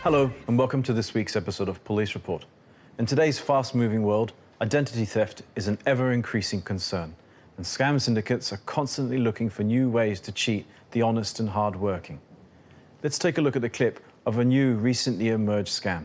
Hello and welcome to this week's episode of Police Report. In today's fast-moving world, identity theft is an ever-increasing concern, and scam syndicates are constantly looking for new ways to cheat the honest and hard-working. Let's take a look at the clip of a new recently emerged scam.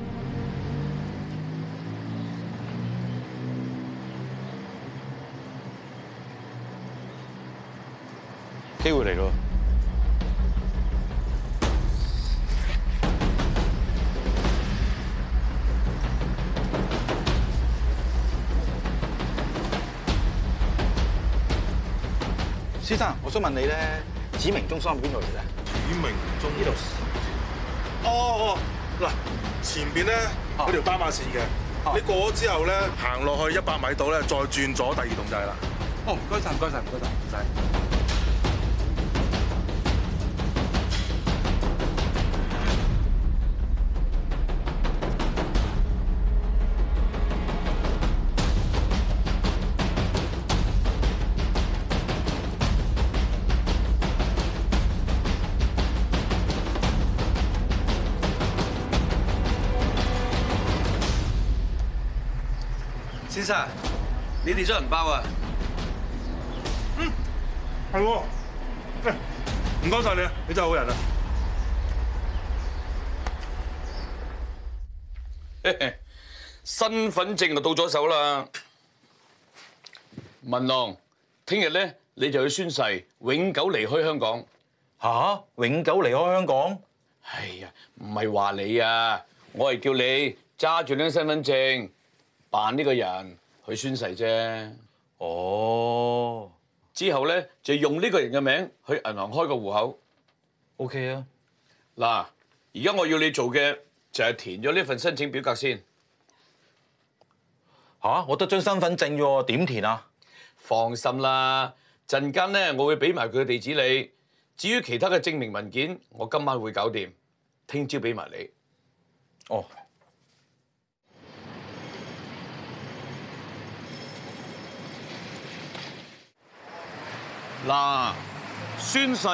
機會嚟咯，先生，我想問你咧，指明中心邊度嚟咧？指明中呢度，哦，哦，嗱，前邊咧有條斑馬線嘅，你過咗之後咧，行落去一百米度咧，再轉左第二棟就係啦。哦，唔該晒，唔該晒，唔該晒，唔使。先生，你跌咗人包啊？嗯，系。唔该晒你啊，你真系好人啊。身份证就到咗手啦。文龙，听日咧你就去宣誓，永久离开香港。吓，永久离开香港？哎呀，唔系话你啊，我系叫你揸住呢身份证。扮呢個人去宣誓啫。哦，之後咧就用呢個人嘅名去銀行開個户口。O K 啊。嗱，而家我要你做嘅就係填咗呢份申請表格先。吓，我得張身份證啫喎，點填啊？放心啦，陣間咧，我會俾埋佢嘅地址你。至於其他嘅證明文件，我今晚會搞掂，聽朝俾埋你。哦。嗱，宣誓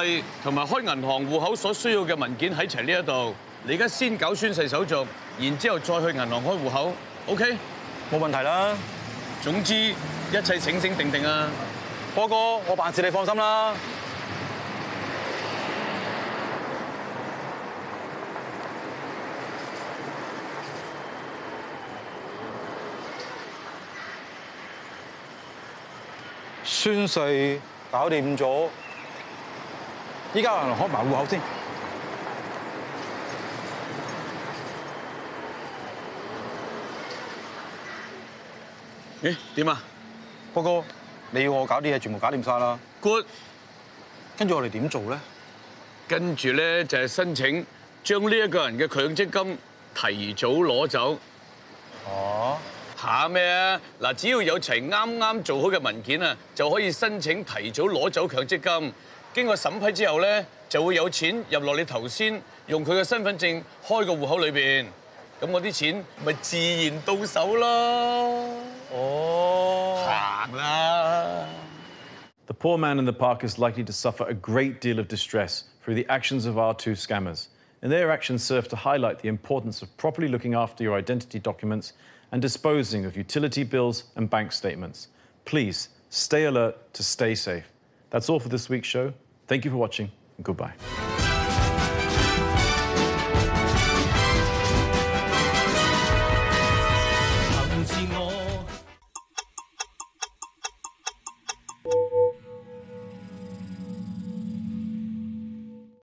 同埋开银行户口所需要嘅文件喺齐呢一度，你而家先搞宣誓手续，然之后再去银行开户口，OK？冇问题啦。总之一切醒醒定定啊，波哥，我办事你放心啦。宣誓。搞掂咗，依家有人开埋户口先。咦？点啊？波哥，你要我搞啲嘢全部搞掂晒啦。Good。跟住我哋点做咧？跟住咧就系申请将呢一个人嘅强积金提早攞走。哦。吓咩啊！嗱，只要有齊啱啱做好嘅文件啊，就可以申請提早攞走強積金。經過審批之後咧，就會有錢入落你頭先用佢嘅身份證開個户口裏边。咁我啲錢咪自然到手咯。哦，得啦。The poor man in the park is likely to suffer a great deal of distress through the actions of our two scammers, and their actions serve to highlight the importance of properly looking after your identity documents. and disposing of utility bills and bank statements. Please stay alert to stay safe. That's all for this week's show. Thank you for watching and goodbye.